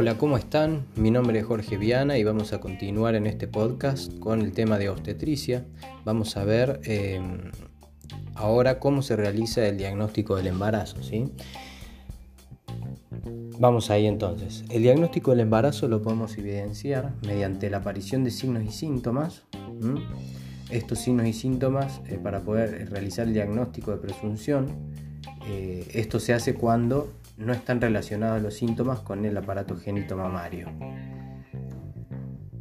Hola, ¿cómo están? Mi nombre es Jorge Viana y vamos a continuar en este podcast con el tema de obstetricia. Vamos a ver em, ahora cómo se realiza el diagnóstico del embarazo, ¿sí? Vamos ahí entonces. El diagnóstico del embarazo lo podemos evidenciar mediante la aparición de signos y síntomas. Estos signos y síntomas, eh, para poder realizar el diagnóstico de presunción, eh, esto se hace cuando no están relacionados los síntomas con el aparato génito mamario.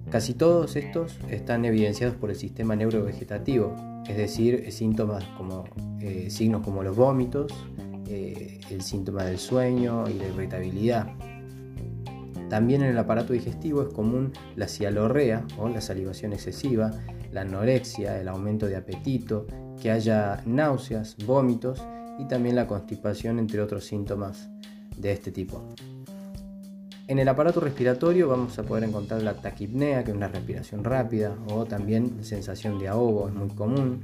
Casi todos estos están evidenciados por el sistema neurovegetativo, es decir, síntomas como eh, signos como los vómitos, eh, el síntoma del sueño y la irritabilidad. También en el aparato digestivo es común la cialorrea o la salivación excesiva, la anorexia, el aumento de apetito, que haya náuseas, vómitos y también la constipación, entre otros síntomas de este tipo. En el aparato respiratorio vamos a poder encontrar la taquipnea, que es una respiración rápida, o también sensación de ahogo, es muy común.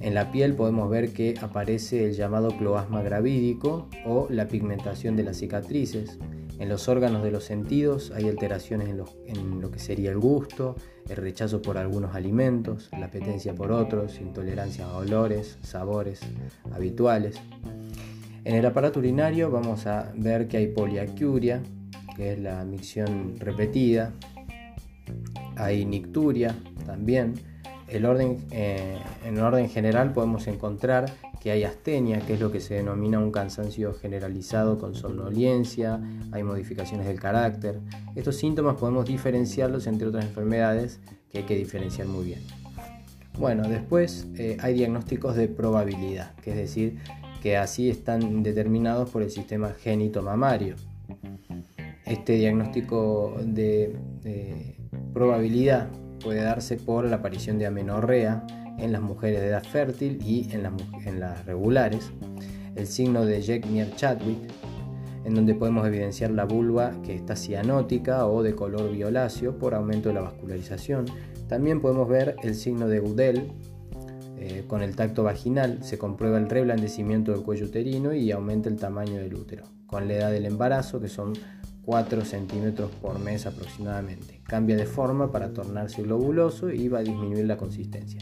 En la piel podemos ver que aparece el llamado cloasma gravídico o la pigmentación de las cicatrices. En los órganos de los sentidos hay alteraciones en en lo, que sería el gusto, el rechazo por algunos alimentos, la apetencia por otros, intolerancia a olores, sabores habituales. En el aparato urinario vamos a ver que hay poliacuria, que es la micción repetida. Hay nicturia también. El orden, eh, en orden general podemos encontrar que hay astenia, que es lo que se denomina un cansancio generalizado con somnolencia, hay modificaciones del carácter. Estos síntomas podemos diferenciarlos entre otras enfermedades que hay que diferenciar muy bien. Bueno, después eh, hay diagnósticos de probabilidad, que es decir, que así están determinados por el sistema génito mamario. Este diagnóstico de, probabilidad puede darse por la aparición de amenorrea en las mujeres de edad fértil y en las, regulares, el signo de Jekyll-Chadwick, en donde podemos evidenciar la vulva que está cianótica o de color violáceo por aumento de la vascularización. También podemos ver el signo de Udell, eh, con el tacto vaginal se comprueba el reblandecimiento del cuello uterino y aumenta el tamaño del útero, con la edad del embarazo que son 4 centímetros por mes aproximadamente. Cambia de forma para tornarse globuloso y va a disminuir la consistencia.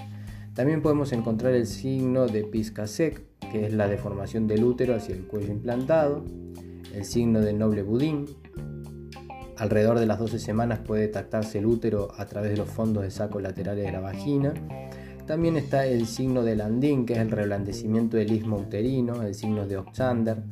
También podemos encontrar el signo de sec, que es la deformación del útero hacia el cuello implantado, el signo del noble budín. Alrededor de las 12 semanas puede detectarse el útero a través de los fondos de saco laterales de la vagina también está el signo de Landín, que es el reblandecimiento del istmo uterino, el signo de Oxander.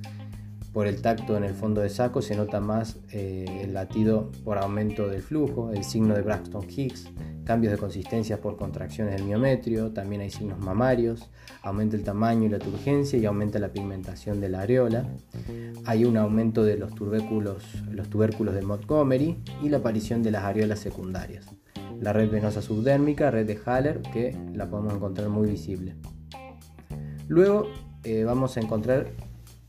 Por el tacto en el fondo de saco se nota más eh, el latido por aumento del flujo, el signo de Braxton Hicks, cambios de consistencia por contracciones del miometrio, también hay signos mamarios, aumenta el tamaño y la turgencia y aumenta la pigmentación de la areola. Hay un aumento de los los tubérculos de Montgomery y la aparición de las areolas secundarias la red venosa subdérmica, red de Haller, que la podemos encontrar muy visible. Luego eh, vamos a encontrar,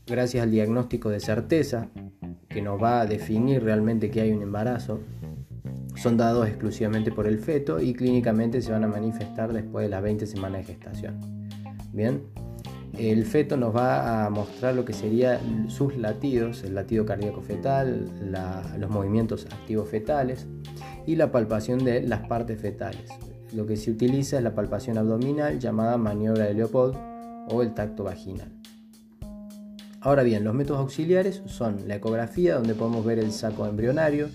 gracias al diagnóstico de certeza, que nos va a definir realmente que hay un embarazo, son dados exclusivamente por el feto y clínicamente se van a manifestar después de las 20 semanas de gestación. Bien, el feto nos va a mostrar lo que serían sus latidos, el latido cardíaco fetal, los movimientos activos fetales, y la palpación de las partes fetales. Lo que se utiliza es la palpación abdominal llamada maniobra de Leopold o el tacto vaginal. Ahora bien, los métodos auxiliares son la ecografía, donde podemos ver el saco embrionario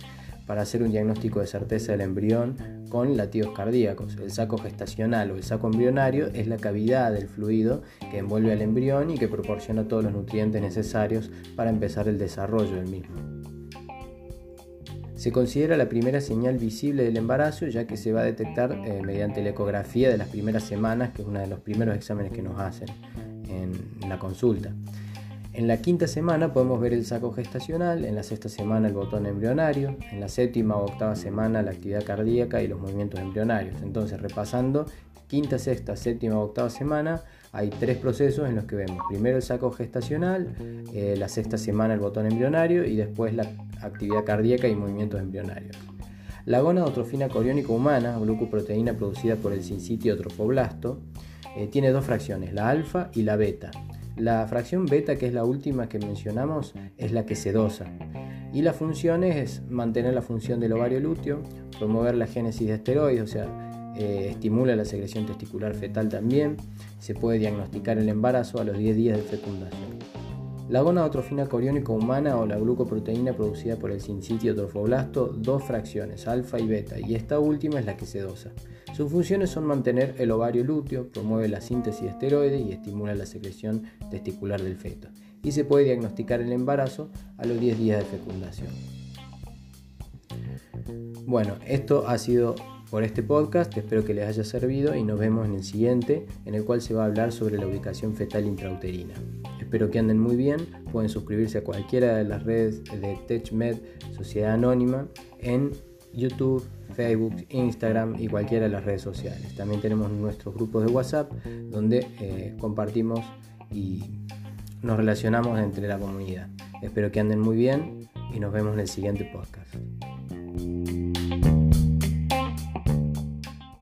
para hacer un diagnóstico de certeza del embrión con latidos cardíacos. El saco gestacional o el saco embrionario es la cavidad del fluido que envuelve al embrión y que proporciona todos los nutrientes necesarios para empezar el desarrollo del mismo. Se considera la primera señal visible del embarazo ya que se va a detectar eh, mediante la ecografía de las primeras semanas, que es uno de los primeros exámenes que nos hacen en la consulta. En la quinta semana podemos ver el saco gestacional, en la sexta semana el botón embrionario, en la séptima o octava semana la actividad cardíaca y los movimientos embrionarios. Entonces, repasando, quinta, sexta, séptima o octava semana, hay tres procesos en los que vemos primero el saco gestacional, eh, la sexta semana el botón embrionario y después la actividad cardíaca y movimientos embrionarios. La gonadotrofina coriónica humana, glucoproteína producida por el sincitio tropoblasto, eh, tiene dos fracciones, la alfa y la beta. La fracción beta, que es la última que mencionamos, es la que se dosa. Y las funciones es mantener la función del ovario lúteo, promover la génesis de esteroides, o sea, eh, estimula la secreción testicular fetal también, se puede diagnosticar el embarazo a los 10 días de fecundación. La gonadotrofina coriónica humana o la glucoproteína producida por el sincitio trofoblasto, dos fracciones, alfa y beta, y esta última es la que se dosa. Sus funciones son mantener el ovario lúteo, promueve la síntesis de esteroides y estimula la secreción testicular del feto. Y se puede diagnosticar el embarazo a los 10 días de fecundación. Bueno, esto ha sido por este podcast, espero que les haya servido y nos vemos en el siguiente, en el cual se va a hablar sobre la ubicación fetal intrauterina. Espero que anden muy bien, pueden suscribirse a cualquiera de las redes de TechMed Sociedad Anónima en YouTube, Facebook, Instagram y cualquiera de las redes sociales. También tenemos nuestros grupos de WhatsApp donde eh, compartimos y nos relacionamos entre la comunidad. Espero que anden muy bien y nos vemos en el siguiente podcast.